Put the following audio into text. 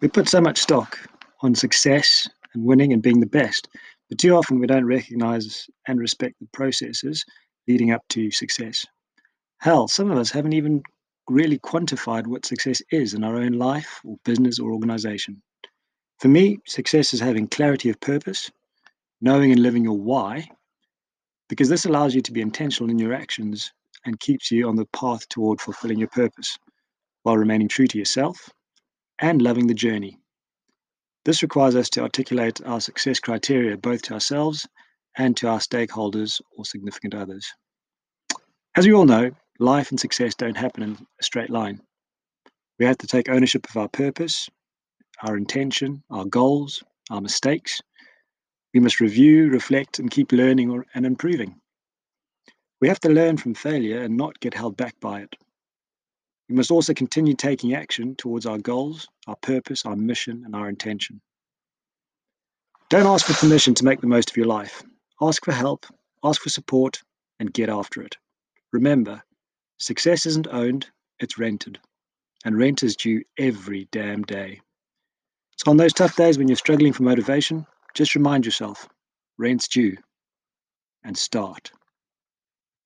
We put so much stock on success and winning and being the best, but too often we don't recognize and respect the processes leading up to success. Hell, some of us haven't even really quantified what success is in our own life or business or organization. For me, success is having clarity of purpose, knowing and living your why, because this allows you to be intentional in your actions and keeps you on the path toward fulfilling your purpose while remaining true to yourself and loving the journey. This requires us to articulate our success criteria both to ourselves and to our stakeholders or significant others. As we all know, life and success don't happen in a straight line. We have to take ownership of our purpose, our intention, our goals, our mistakes. We must review, reflect, and keep learning or, and improving. We have to learn from failure and not get held back by it. We must also continue taking action towards our goals, our purpose, our mission, and our intention. Don't ask for permission to make the most of your life. Ask for help, ask for support, and get after it. Remember, success isn't owned, it's rented. And rent is due every damn day. So on those tough days when you're struggling for motivation, just remind yourself rent's due and start.